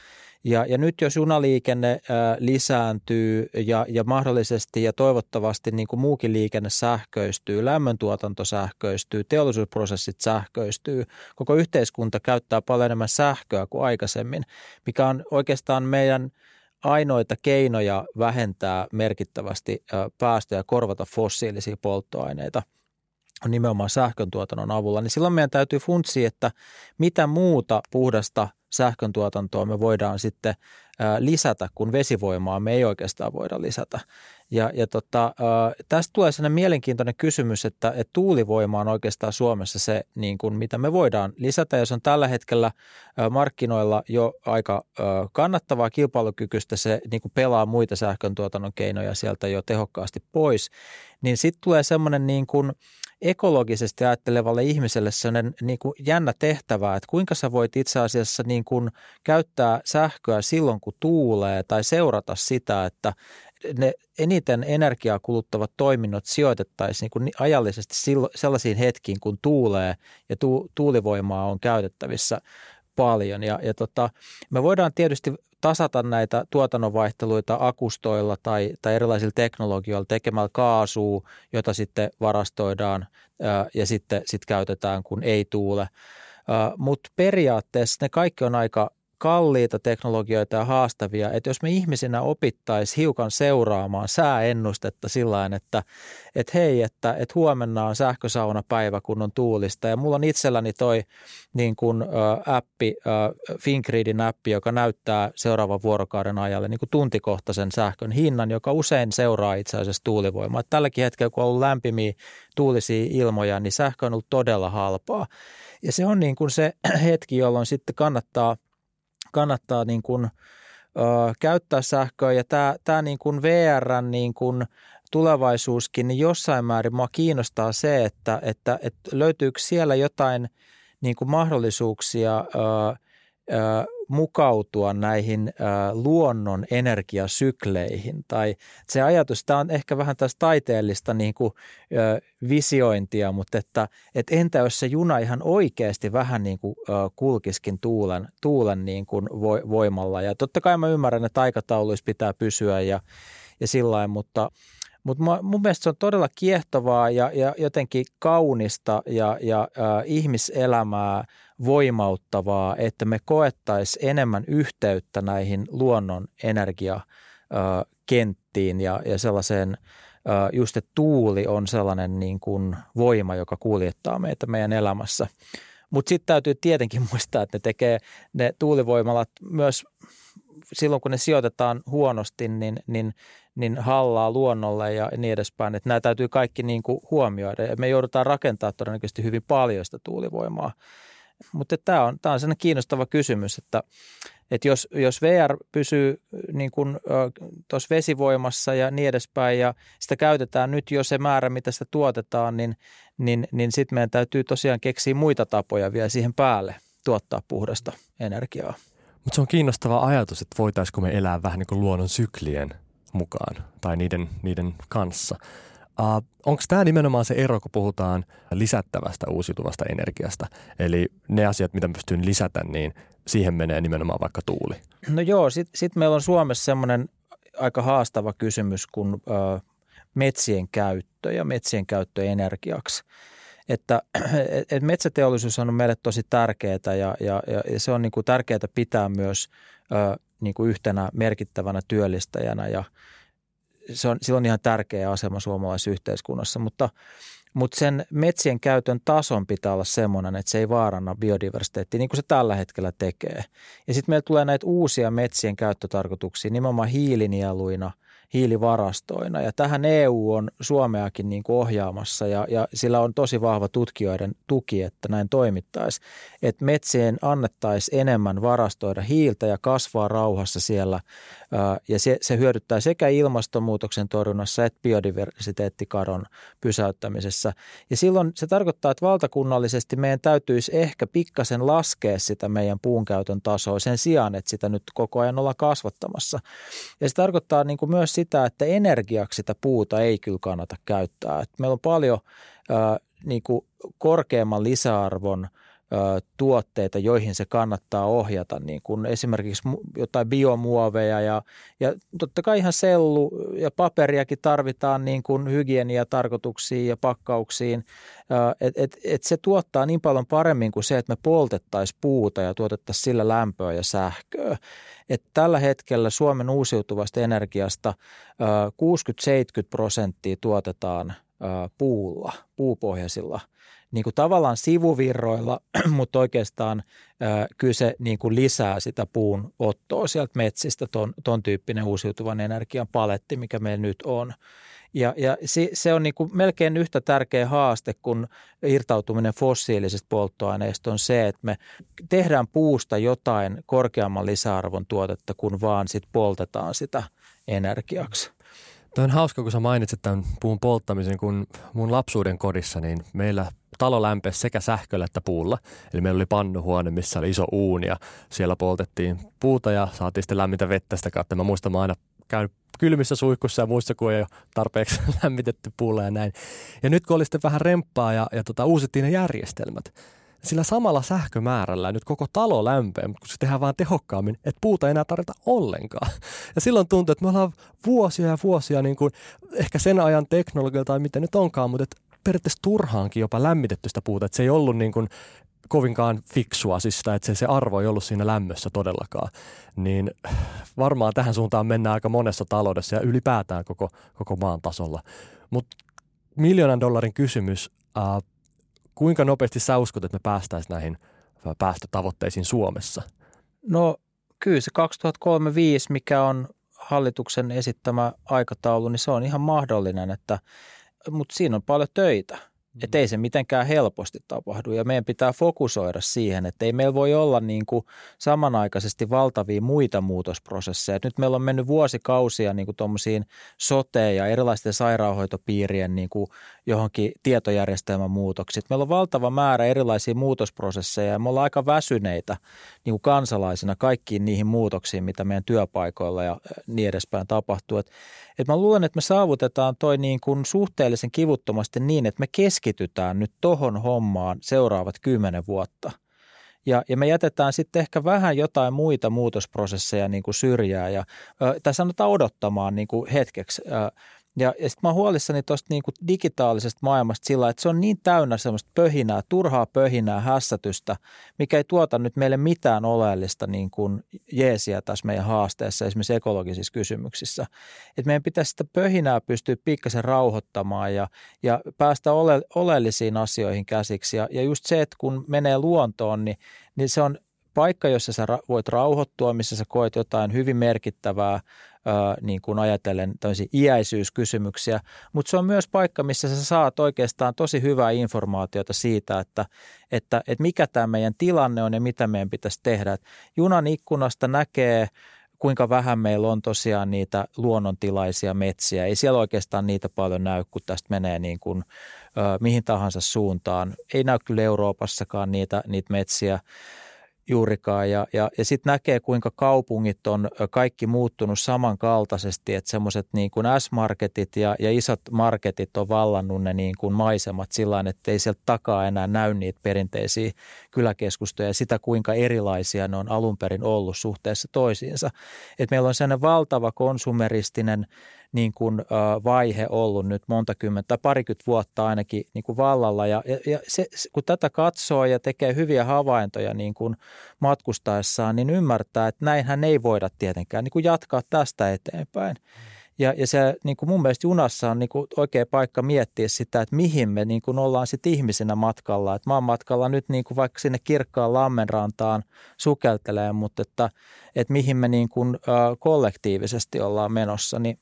ja, ja nyt jos junaliikenne ää, lisääntyy ja, ja mahdollisesti ja toivottavasti niin kuin muukin liikenne sähköistyy, lämmöntuotanto sähköistyy, teollisuusprosessit sähköistyy, koko yhteiskunta käyttää paljon enemmän sähköä kuin aikaisemmin, mikä on oikeastaan meidän ainoita keinoja vähentää merkittävästi päästöjä ja korvata fossiilisia polttoaineita on nimenomaan sähköntuotannon avulla, niin silloin meidän täytyy funtsia, että mitä muuta puhdasta – sähkön tuotantoa me voidaan sitten lisätä, kun vesivoimaa me ei oikeastaan voida lisätä. Ja, ja tota, tästä tulee sellainen mielenkiintoinen kysymys, että, että tuulivoima on oikeastaan Suomessa se, niin kuin, mitä me voidaan lisätä, ja se on tällä hetkellä markkinoilla jo aika kannattavaa, kilpailukykyistä, se niin kuin pelaa muita sähköntuotannon keinoja sieltä jo tehokkaasti pois, niin sitten tulee semmoinen niin kuin – ekologisesti ajattelevalle ihmiselle sellainen niin kuin jännä tehtävä, että kuinka sä voit itse asiassa niin kuin käyttää sähköä silloin, kun tuulee tai seurata sitä, että ne eniten energiaa kuluttavat toiminnot sijoitettaisiin niin kuin ajallisesti sellaisiin hetkiin, kun tuulee ja tu, tuulivoimaa on käytettävissä. Paljon. Ja, ja tota, me voidaan tietysti tasata näitä tuotannonvaihteluita akustoilla tai, tai erilaisilla teknologioilla tekemällä kaasua, jota sitten varastoidaan ää, ja sitten sit käytetään, kun ei tuule. Mutta periaatteessa ne kaikki on aika kalliita teknologioita ja haastavia, että jos me ihmisinä opittaisiin hiukan seuraamaan sääennustetta sillä että, että hei, että, että huomenna on sähkösaunapäivä, kun on tuulista ja mulla on itselläni toi niin kuin, ä, appi, ä, Fingridin appi, joka näyttää seuraavan vuorokauden ajalle niin kuin tuntikohtaisen sähkön hinnan, joka usein seuraa itse asiassa tuulivoimaa. Että tälläkin hetkellä, kun on ollut lämpimiä tuulisia ilmoja, niin sähkö on ollut todella halpaa. Ja se on niin kuin se [clears throat] hetki, jolloin sitten kannattaa – kannattaa niin kuin, ö, käyttää sähköä. Ja tämä, tämä niin kuin VRn niin kuin tulevaisuuskin, niin jossain määrin mua kiinnostaa se, että, että, että löytyykö siellä jotain niin kuin mahdollisuuksia ö, ö, mukautua näihin luonnon energiasykleihin. Tai se ajatus, tämä on ehkä vähän tästä taiteellista niin kuin, visiointia, mutta että et entä jos se juna ihan oikeasti vähän niin kuin, kulkiskin tuulen, tuulen niin kuin voimalla. Ja totta kai mä ymmärrän, että aikatauluissa pitää pysyä ja, ja sillä mutta – mutta mun mielestä se on todella kiehtovaa ja, ja jotenkin kaunista ja, ja äh, ihmiselämää voimauttavaa, että me koettaisiin enemmän yhteyttä näihin luonnon energiakenttiin ja, ja sellaiseen, just että tuuli on sellainen niin kuin voima, joka kuljettaa meitä meidän elämässä. Mutta sitten täytyy tietenkin [laughs] muistaa, että ne tekee ne tuulivoimalat myös silloin, kun ne sijoitetaan huonosti, niin, niin niin hallaa luonnolle ja niin edespäin. Että nämä täytyy kaikki niin kuin huomioida. Me joudutaan rakentaa todennäköisesti hyvin paljon sitä tuulivoimaa. Mutta tämä on, tämä on sellainen kiinnostava kysymys, että, että jos, jos VR pysyy niin kuin tuossa vesivoimassa ja niin edespäin ja sitä käytetään nyt jo se määrä, mitä sitä tuotetaan, niin, niin, niin sitten meidän täytyy tosiaan keksiä muita tapoja vielä siihen päälle tuottaa puhdasta energiaa. Mutta se on kiinnostava ajatus, että voitaisiko me elää vähän niin kuin luonnon syklien mukaan tai niiden, niiden kanssa. Uh, Onko tämä nimenomaan se ero, kun puhutaan lisättävästä uusiutuvasta energiasta? Eli ne asiat, mitä pystyn lisätä, niin siihen menee nimenomaan vaikka tuuli. No joo, sitten sit meillä on Suomessa semmoinen aika haastava kysymys kuin ö, metsien käyttö ja metsien käyttö energiaksi. Että [clears throat] et metsäteollisuus on meille tosi tärkeää ja, ja, ja se on niin kuin tärkeää pitää myös ö, niin kuin yhtenä merkittävänä työllistäjänä ja se on, sillä on ihan tärkeä asema suomalaisessa yhteiskunnassa, mutta, mutta sen metsien käytön tason pitää olla semmoinen, että se ei vaaranna biodiversiteettiä niin kuin se tällä hetkellä tekee. Ja sitten meillä tulee näitä uusia metsien käyttötarkoituksia nimenomaan hiilinieluina – hiilivarastoina. Ja tähän EU on Suomeakin niin kuin ohjaamassa ja, ja sillä on tosi vahva tutkijoiden tuki, että näin toimittaisiin. Että metsien annettaisiin enemmän varastoida hiiltä ja kasvaa rauhassa siellä ja se, se hyödyttää sekä ilmastonmuutoksen torjunnassa että biodiversiteettikadon pysäyttämisessä. Ja silloin se tarkoittaa, että valtakunnallisesti meidän täytyisi ehkä pikkasen laskea sitä meidän puunkäytön tasoa sen sijaan, että sitä nyt koko ajan ollaan kasvattamassa. Ja se tarkoittaa niin kuin myös sitä, että energiaksi sitä puuta ei kyllä kannata käyttää. Että meillä on paljon ää, niin kuin korkeamman lisäarvon – tuotteita, joihin se kannattaa ohjata, niin kuin esimerkiksi jotain biomuoveja ja, ja totta kai ihan sellu ja paperiakin tarvitaan niin kuin hygieniatarkoituksiin ja pakkauksiin, että et, et se tuottaa niin paljon paremmin kuin se, että me poltettaisiin puuta ja tuotettaisiin sillä lämpöä ja sähköä. Et tällä hetkellä Suomen uusiutuvasta energiasta 60-70 prosenttia tuotetaan puulla, puupohjaisilla – niin kuin tavallaan sivuvirroilla, [clears throat] mutta oikeastaan ää, kyllä se niin kuin lisää sitä puun ottoa sieltä metsistä, ton, ton tyyppinen uusiutuvan energian paletti, mikä meillä nyt on. Ja, ja se, se on niin kuin melkein yhtä tärkeä haaste kuin irtautuminen fossiilisesta polttoaineista on se, että me tehdään puusta jotain korkeamman lisäarvon tuotetta, kun vaan sit poltetaan sitä energiaksi. Tämä on hauska, kun sä mainitsit tämän puun polttamisen, kun mun lapsuuden kodissa, niin meillä talo lämpesi sekä sähköllä että puulla. Eli meillä oli pannuhuone, missä oli iso uuni ja siellä poltettiin puuta ja saatiin sitten lämmintä vettä sitä kautta. Mä muistan, mä aina käyn kylmissä suihkussa ja muissa, kun ei ole tarpeeksi [laughs] lämmitetty puulla ja näin. Ja nyt kun oli sitten vähän remppaa ja, ja tota, uusittiin ne järjestelmät, sillä samalla sähkömäärällä nyt koko talo lämpöä, mutta kun se tehdään vaan tehokkaammin, että puuta ei enää tarvita ollenkaan. Ja silloin tuntuu, että me ollaan vuosia ja vuosia niin kuin, ehkä sen ajan teknologia tai mitä nyt onkaan, mutta että periaatteessa turhaankin jopa lämmitetty sitä puuta, että se ei ollut niin kuin kovinkaan fiksua, siis sitä, että se, se arvo ei ollut siinä lämmössä todellakaan. Niin varmaan tähän suuntaan mennään aika monessa taloudessa ja ylipäätään koko, koko maan tasolla. Mutta miljoonan dollarin kysymys, äh, kuinka nopeasti sä uskot, että me päästäisiin näihin päästötavoitteisiin Suomessa? No kyllä se 2035, mikä on hallituksen esittämä aikataulu, niin se on ihan mahdollinen, että, mutta siinä on paljon töitä – että ei se mitenkään helposti tapahdu ja meidän pitää fokusoida siihen, että ei meillä voi olla niin kuin samanaikaisesti valtavia muita muutosprosesseja. Nyt meillä on mennyt vuosikausia niin kuin sote- ja erilaisten sairaanhoitopiirien niin kuin johonkin tietojärjestelmän muutoksiin. Meillä on valtava määrä erilaisia muutosprosesseja ja me ollaan aika väsyneitä niin kuin kansalaisina kaikkiin niihin muutoksiin, mitä meidän työpaikoilla ja niin edespäin tapahtuu. Et, et mä luulen, että me saavutetaan toi niin kuin suhteellisen kivuttomasti niin, että me keskitytään nyt tohon hommaan seuraavat kymmenen vuotta. Ja, ja me jätetään sitten ehkä vähän jotain muita muutosprosesseja niin kuin syrjää ja, tai sanotaan odottamaan niin kuin hetkeksi. Ja, ja sitten mä oon huolissani tuosta niinku digitaalisesta maailmasta sillä, että se on niin täynnä semmoista pöhinää, turhaa pöhinää, hässätystä, mikä ei tuota nyt meille mitään oleellista niin kuin jeesiä tässä meidän haasteessa, esimerkiksi ekologisissa kysymyksissä. Että meidän pitäisi sitä pöhinää pystyä pikkasen rauhoittamaan ja, ja päästä ole, oleellisiin asioihin käsiksi. Ja, ja just se, että kun menee luontoon, niin, niin se on paikka, jossa sä voit rauhoittua, missä sä koet jotain hyvin merkittävää, niin kuin ajatellen tämmöisiä iäisyyskysymyksiä, mutta se on myös paikka, missä sä saat oikeastaan tosi hyvää informaatiota siitä, että, että, että mikä tämä meidän tilanne on ja mitä meidän pitäisi tehdä. Et junan ikkunasta näkee kuinka vähän meillä on tosiaan niitä luonnontilaisia metsiä. Ei siellä oikeastaan niitä paljon näy, kun tästä menee niin kuin, ö, mihin tahansa suuntaan. Ei näy kyllä Euroopassakaan niitä, niitä metsiä juurikaan. Ja, ja, ja sitten näkee, kuinka kaupungit on kaikki muuttunut samankaltaisesti, että semmoiset niin kuin S-marketit ja, ja isot marketit on vallannut ne niin kuin maisemat sillä että ei sieltä takaa enää näy niitä perinteisiä kyläkeskustoja ja sitä, kuinka erilaisia ne on alun perin ollut suhteessa toisiinsa. Et meillä on sellainen valtava konsumeristinen niin kuin, vaihe ollut nyt monta kymmentä, parikymmentä vuotta ainakin niin kuin vallalla. Ja, ja se, kun tätä katsoo ja tekee hyviä havaintoja niin kuin matkustaessaan, niin ymmärtää, että näinhän ei voida tietenkään niin kuin jatkaa tästä eteenpäin. Ja, ja se niin kuin mun mielestä junassa on niin kuin oikea paikka miettiä sitä, että mihin me niin kuin ollaan sitten ihmisenä matkalla. Että mä oon matkalla nyt niin kuin vaikka sinne kirkkaan lammenrantaan sukeltelee, mutta että, että mihin me niin kuin, ä, kollektiivisesti ollaan menossa, niin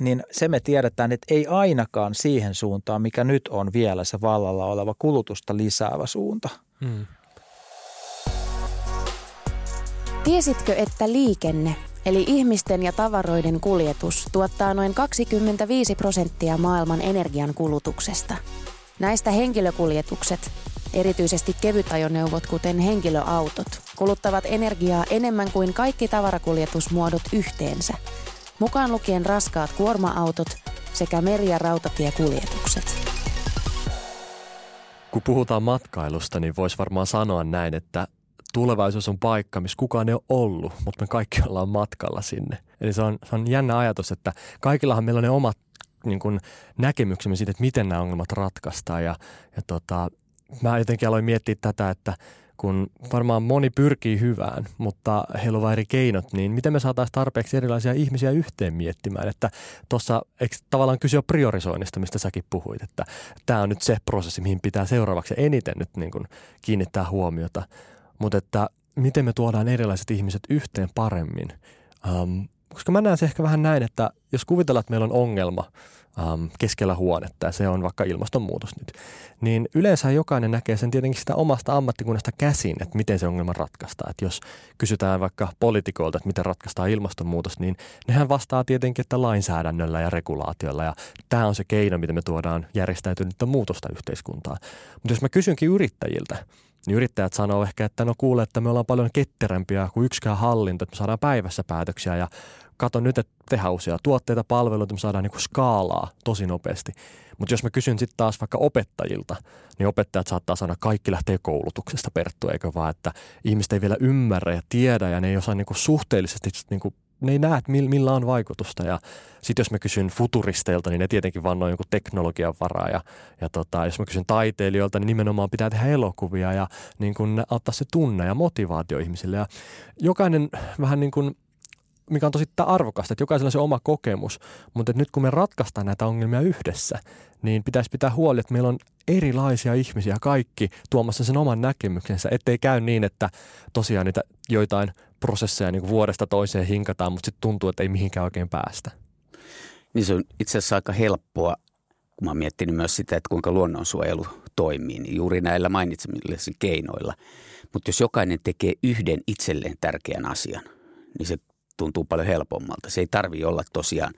niin se me tiedetään, että ei ainakaan siihen suuntaan, mikä nyt on vielä se vallalla oleva kulutusta lisäävä suunta. Hmm. Tiesitkö, että liikenne, eli ihmisten ja tavaroiden kuljetus, tuottaa noin 25 prosenttia maailman energian kulutuksesta? Näistä henkilökuljetukset, erityisesti kevytajoneuvot kuten henkilöautot, kuluttavat energiaa enemmän kuin kaikki tavarakuljetusmuodot yhteensä – mukaan lukien raskaat kuorma-autot sekä meri- ja rautatiekuljetukset. Kun puhutaan matkailusta, niin voisi varmaan sanoa näin, että tulevaisuus on paikka, missä kukaan ei ole ollut, mutta me kaikki ollaan matkalla sinne. Eli se on, se on jännä ajatus, että kaikillahan meillä on ne omat niin kuin, näkemyksemme siitä, että miten nämä ongelmat ratkaistaan. Ja, ja tota, mä jotenkin aloin miettiä tätä, että kun varmaan moni pyrkii hyvään, mutta heillä on vain eri keinot, niin miten me saataisiin tarpeeksi erilaisia ihmisiä yhteen miettimään, että tuossa tavallaan kysyä priorisoinnista, mistä säkin puhuit, että tämä on nyt se prosessi, mihin pitää seuraavaksi eniten nyt niin kuin kiinnittää huomiota, mutta että miten me tuodaan erilaiset ihmiset yhteen paremmin, um, koska mä näen se ehkä vähän näin, että jos kuvitellaan, että meillä on ongelma, ähm, keskellä huonetta ja se on vaikka ilmastonmuutos nyt, niin yleensä jokainen näkee sen tietenkin sitä omasta ammattikunnasta käsin, että miten se ongelma ratkaistaan. Että jos kysytään vaikka poliitikoilta, että miten ratkaistaan ilmastonmuutos, niin nehän vastaa tietenkin, että lainsäädännöllä ja regulaatiolla ja tämä on se keino, miten me tuodaan järjestäytynyttä muutosta yhteiskuntaan. Mutta jos mä kysynkin yrittäjiltä, niin yrittäjät sanoo ehkä, että no kuule, että me ollaan paljon ketterämpiä kuin yksikään hallinto, että me saadaan päivässä päätöksiä ja kato nyt, että tehdään uusia tuotteita, palveluita, me saadaan niin skaalaa tosi nopeasti. Mutta jos mä kysyn sitten taas vaikka opettajilta, niin opettajat saattaa sanoa, että kaikki lähtee koulutuksesta Perttu, eikö vaan, että ihmiset ei vielä ymmärrä ja tiedä ja ne ei osaa niin kuin suhteellisesti niin kuin ne ei näe, että millä on vaikutusta. Ja sitten jos mä kysyn futuristeilta, niin ne tietenkin vaan noin jonkun teknologian varaa. Ja, ja tota, jos mä kysyn taiteilijoilta, niin nimenomaan pitää tehdä elokuvia ja niin kun ottaa se tunne ja motivaatio ihmisille. Ja jokainen vähän niin kuin mikä on tosi arvokasta, että jokaisella on se oma kokemus, mutta nyt kun me ratkaistaan näitä ongelmia yhdessä, niin pitäisi pitää huoli, että meillä on erilaisia ihmisiä kaikki tuomassa sen oman näkemyksensä, ettei käy niin, että tosiaan niitä joitain prosesseja niin vuodesta toiseen hinkataan, mutta sitten tuntuu, että ei mihinkään oikein päästä. Niin se on itse asiassa aika helppoa, kun mä miettinyt myös sitä, että kuinka luonnonsuojelu toimii, niin juuri näillä mainitsemillesi keinoilla. Mutta jos jokainen tekee yhden itselleen tärkeän asian, niin se tuntuu paljon helpommalta. Se ei tarvi olla tosiaan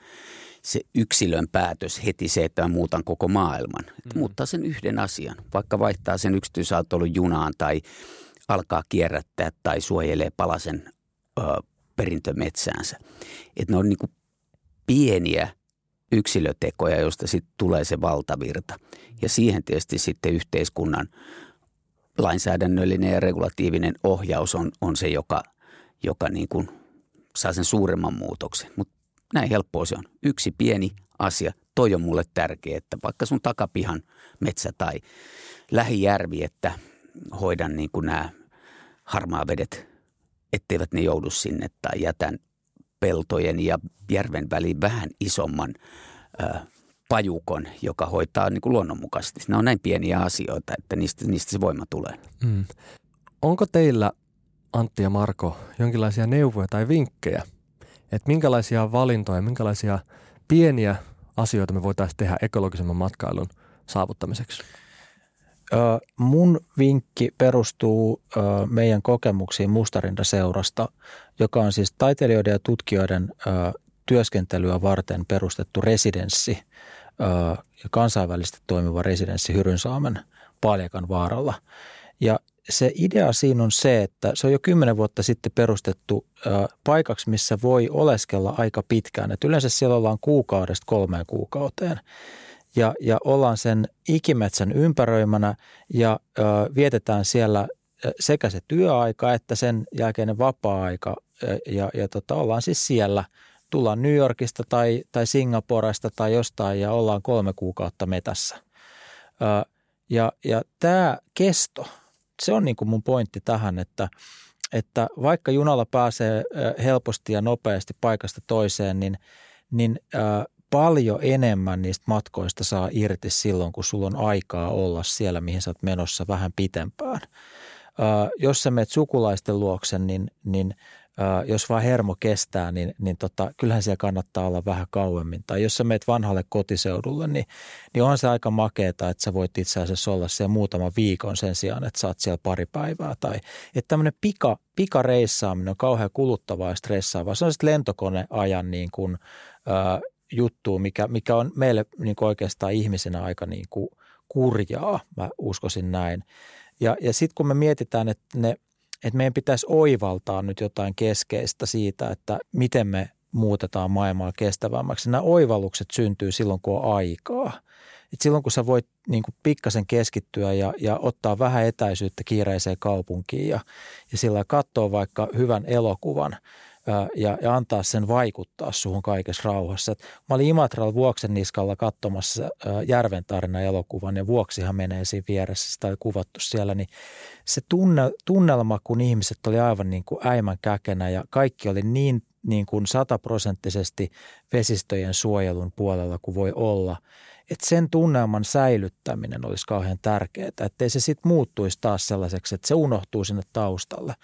se yksilön päätös heti se, että mä muutan koko maailman. Että mm. Muuttaa sen yhden asian, vaikka vaihtaa sen yksityisautoilun junaan tai alkaa kierrättää tai suojelee palasen ö, perintömetsäänsä. Että ne on niin pieniä yksilötekoja, joista sitten tulee se valtavirta. Ja siihen tietysti sitten yhteiskunnan lainsäädännöllinen ja regulatiivinen ohjaus on, on se, joka, joka niin kuin saa sen suuremman muutoksen. Mutta näin helppoa se on. Yksi pieni asia, toi on mulle tärkeä, että vaikka sun takapihan metsä tai lähijärvi, että hoidan niin kuin nämä harmaavedet, etteivät ne joudu sinne tai jätän peltojen ja järven väliin vähän isomman ö, pajukon, joka hoitaa niin kuin luonnonmukaisesti. Ne on näin pieniä asioita, että niistä, niistä se voima tulee. Mm. Onko teillä, Antti ja Marko, jonkinlaisia neuvoja tai vinkkejä, että minkälaisia valintoja, minkälaisia pieniä asioita me voitaisiin tehdä ekologisemman matkailun saavuttamiseksi? Mun vinkki perustuu meidän kokemuksiin Mustarinda-seurasta, joka on siis taiteilijoiden ja tutkijoiden työskentelyä varten perustettu residenssi ja kansainvälisesti toimiva residenssi Hyrynsaamen Paljakan vaaralla. Ja se idea siinä on se, että se on jo kymmenen vuotta sitten perustettu paikaksi, missä voi oleskella aika pitkään. Et yleensä siellä ollaan kuukaudesta kolmeen kuukauteen ja, ja ollaan sen ikimetsän ympäröimänä ja ö, vietetään siellä sekä se työaika että sen jälkeinen vapaa-aika ja, ja tota, ollaan siis siellä. Tullaan New Yorkista tai, tai Singaporesta tai jostain ja ollaan kolme kuukautta metässä. Ö, ja, ja tämä kesto, se on niin kuin mun pointti tähän, että, että vaikka junalla pääsee helposti ja nopeasti paikasta toiseen, niin, niin paljon enemmän niistä matkoista saa irti silloin, kun sulla on aikaa olla siellä, mihin sä oot menossa vähän pitempään. jos sä menet sukulaisten luoksen, niin, niin jos vaan hermo kestää, niin, niin tota, kyllähän siellä kannattaa olla vähän kauemmin. Tai jos sä meet vanhalle kotiseudulle, niin, niin onhan se aika makeeta, että sä voit itse asiassa olla siellä muutama viikon sen sijaan, että oot siellä pari päivää. Tai, että tämmöinen pika, pikareissaaminen on kauhean kuluttavaa ja stressaavaa. Se on sitten lentokoneajan niin kuin, ää, juttu, mikä, mikä on meille niin kuin oikeastaan ihmisenä aika niin kuin kurjaa, mä uskoisin näin. Ja, ja sitten kun me mietitään, että, ne, että meidän pitäisi oivaltaa nyt jotain keskeistä siitä, että miten me muutetaan maailmaa kestävämmäksi. Nämä oivallukset syntyy silloin, kun on aikaa. Et silloin, kun sä voit niin kuin pikkasen keskittyä ja, ja ottaa vähän etäisyyttä kiireiseen kaupunkiin ja, ja sillä katsoa vaikka hyvän elokuvan – ja, ja antaa sen vaikuttaa suhun kaikessa rauhassa. Et mä olin Imatralla Vuoksen niskalla katsomassa Järven tarina elokuvan ja Vuoksihan menee siinä vieressä, sitä oli kuvattu siellä, niin se tunne, tunnelma, kun ihmiset oli aivan niin kuin äimän käkenä ja kaikki oli niin, niin kuin sataprosenttisesti vesistöjen suojelun puolella kuin voi olla – että sen tunnelman säilyttäminen olisi kauhean tärkeää, ettei se sitten muuttuisi taas sellaiseksi, että se unohtuu sinne taustalle.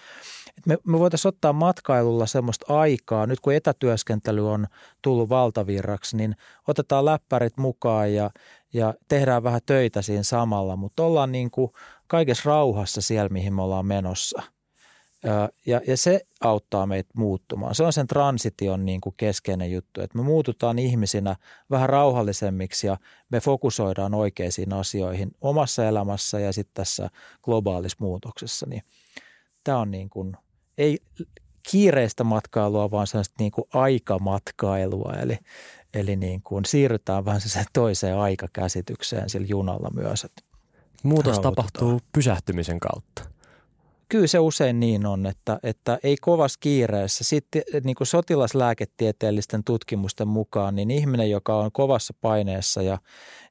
Et me, me voitaisiin ottaa matkailulla semmoista aikaa, nyt kun etätyöskentely on tullut valtavirraksi, niin otetaan läppärit mukaan ja, ja tehdään vähän töitä siinä samalla, mutta ollaan niin kuin kaikessa rauhassa siellä, mihin me ollaan menossa – ja, ja se auttaa meitä muuttumaan. Se on sen transition niin kuin keskeinen juttu, että me muututaan ihmisinä vähän rauhallisemmiksi ja me fokusoidaan oikeisiin asioihin omassa elämässä ja sitten tässä globaalissa muutoksessa. Niin tämä on niin kuin, ei kiireistä matkailua, vaan sellaista niin kuin aikamatkailua. Eli, eli niin kuin siirrytään vähän se toiseen aikakäsitykseen sillä junalla myös. Että Muutos tapahtuu pysähtymisen kautta. Kyllä se usein niin on, että, että ei kovassa kiireessä. Sitten niin kuin sotilaslääketieteellisten tutkimusten mukaan, niin ihminen, joka on kovassa paineessa ja,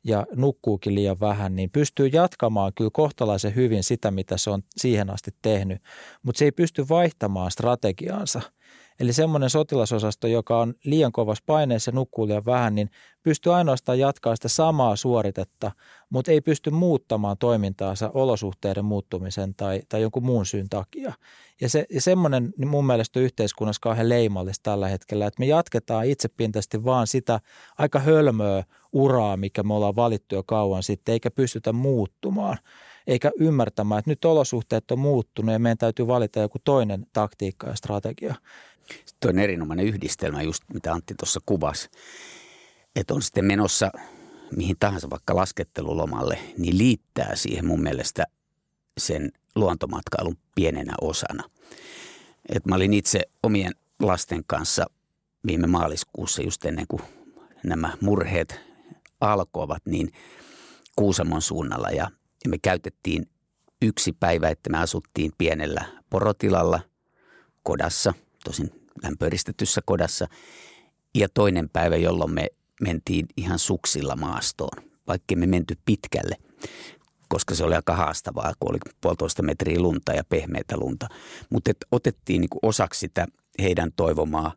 ja nukkuukin liian vähän, niin pystyy jatkamaan kyllä kohtalaisen hyvin sitä, mitä se on siihen asti tehnyt, mutta se ei pysty vaihtamaan strategiaansa – Eli semmoinen sotilasosasto, joka on liian kovassa paineessa ja nukkuu liian vähän, niin pystyy ainoastaan jatkaa sitä samaa suoritetta, mutta ei pysty muuttamaan toimintaansa olosuhteiden muuttumisen tai, tai jonkun muun syyn takia. Ja, se, ja semmoinen niin mun mielestä yhteiskunnassa kauhean leimallista tällä hetkellä, että me jatketaan itsepintaisesti vaan sitä aika hölmöä uraa, mikä me ollaan valittu jo kauan sitten, eikä pystytä muuttumaan eikä ymmärtämään, että nyt olosuhteet on muuttunut ja meidän täytyy valita joku toinen taktiikka ja strategia. Tuo on erinomainen yhdistelmä, just mitä Antti tuossa kuvasi. Että on sitten menossa mihin tahansa vaikka laskettelulomalle, niin liittää siihen mun mielestä sen luontomatkailun pienenä osana. Et mä olin itse omien lasten kanssa viime maaliskuussa just ennen kuin nämä murheet alkoivat, niin Kuusamon suunnalla ja me käytettiin yksi päivä, että me asuttiin pienellä porotilalla kodassa – tosin lämpöristetyssä kodassa. Ja toinen päivä, jolloin me mentiin ihan suksilla maastoon, vaikka me menty pitkälle, koska se oli aika haastavaa, kun oli puolitoista metriä lunta ja pehmeitä lunta. Mutta otettiin niin osaksi sitä heidän toivomaa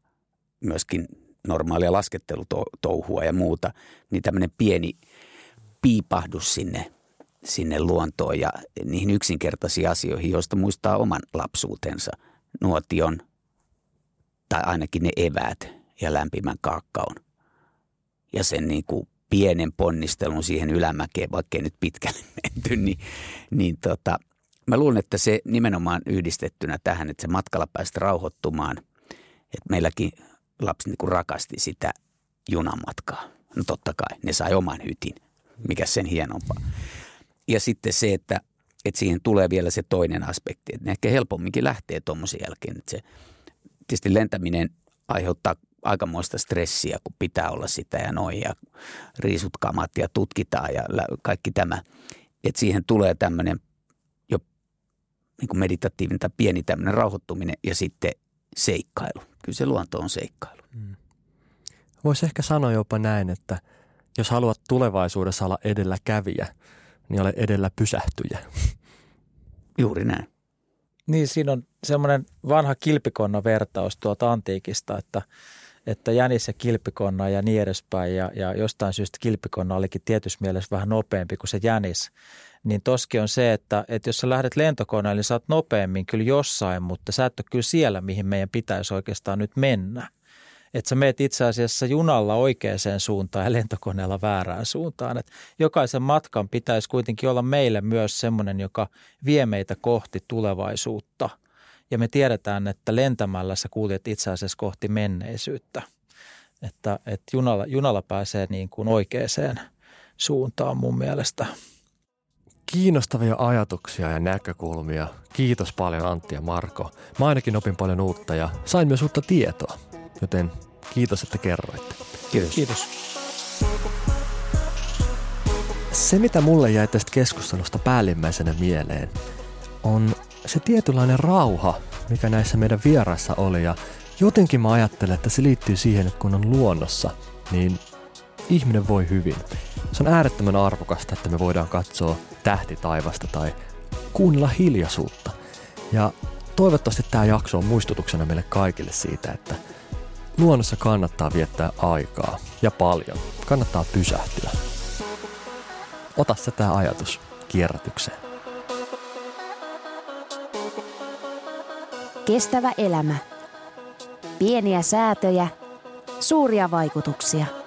myöskin normaalia laskettelutouhua ja muuta, niin tämmöinen pieni piipahdus sinne, sinne luontoon ja niihin yksinkertaisiin asioihin, joista muistaa oman lapsuutensa. Nuotion, tai ainakin ne eväät ja lämpimän kaakkaon. Ja sen niin kuin pienen ponnistelun siihen ylämäkeen, vaikkei nyt pitkälle [laughs] menty, niin, niin tota, mä luulen, että se nimenomaan yhdistettynä tähän, että se matkalla päästä rauhoittumaan, että meilläkin lapsi niin kuin rakasti sitä junamatkaa. No totta kai, ne sai oman hytin, mikä sen hienompaa. Ja sitten se, että, että siihen tulee vielä se toinen aspekti, että ne ehkä helpomminkin lähtee tuommoisen jälkeen, että se – tietysti lentäminen aiheuttaa aikamoista stressiä, kun pitää olla sitä ja noin ja riisutkamat ja tutkitaan ja kaikki tämä. Että siihen tulee tämmöinen jo niin kuin meditatiivinen tai pieni tämmöinen rauhoittuminen ja sitten seikkailu. Kyllä se luonto on seikkailu. Hmm. Voisi ehkä sanoa jopa näin, että jos haluat tulevaisuudessa olla edelläkävijä, niin ole edellä pysähtyjä. Juuri näin. Niin, siinä on semmoinen vanha kilpikonna vertaus tuolta antiikista, että, että jänis ja kilpikonna ja niin edespäin. Ja, ja jostain syystä kilpikonna olikin tietyssä mielessä vähän nopeampi kuin se jänis. Niin toski on se, että, että jos sä lähdet lentokoneelle, niin sä oot nopeammin kyllä jossain, mutta sä et ole kyllä siellä, mihin meidän pitäisi oikeastaan nyt mennä että sä meet itse asiassa junalla oikeaan suuntaan ja lentokoneella väärään suuntaan. Et jokaisen matkan pitäisi kuitenkin olla meille myös semmoinen, joka vie meitä kohti tulevaisuutta. Ja me tiedetään, että lentämällä sä kuljet itse asiassa kohti menneisyyttä. Että, että junalla, junalla pääsee niin kuin oikeaan suuntaan mun mielestä. Kiinnostavia ajatuksia ja näkökulmia. Kiitos paljon Antti ja Marko. Mä ainakin opin paljon uutta ja sain myös uutta tietoa. Joten kiitos, että kerroitte. Kiitos. Kiitos. Se, mitä mulle jäi tästä keskustelusta päällimmäisenä mieleen, on se tietynlainen rauha, mikä näissä meidän vieraissa oli. Ja jotenkin mä ajattelen, että se liittyy siihen, että kun on luonnossa, niin ihminen voi hyvin. Se on äärettömän arvokasta, että me voidaan katsoa tähti taivasta tai kuunnella hiljaisuutta. Ja toivottavasti tämä jakso on muistutuksena meille kaikille siitä, että – Luonnossa kannattaa viettää aikaa ja paljon. Kannattaa pysähtyä. Ota se tämä ajatus kierrätykseen. Kestävä elämä. Pieniä säätöjä, suuria vaikutuksia –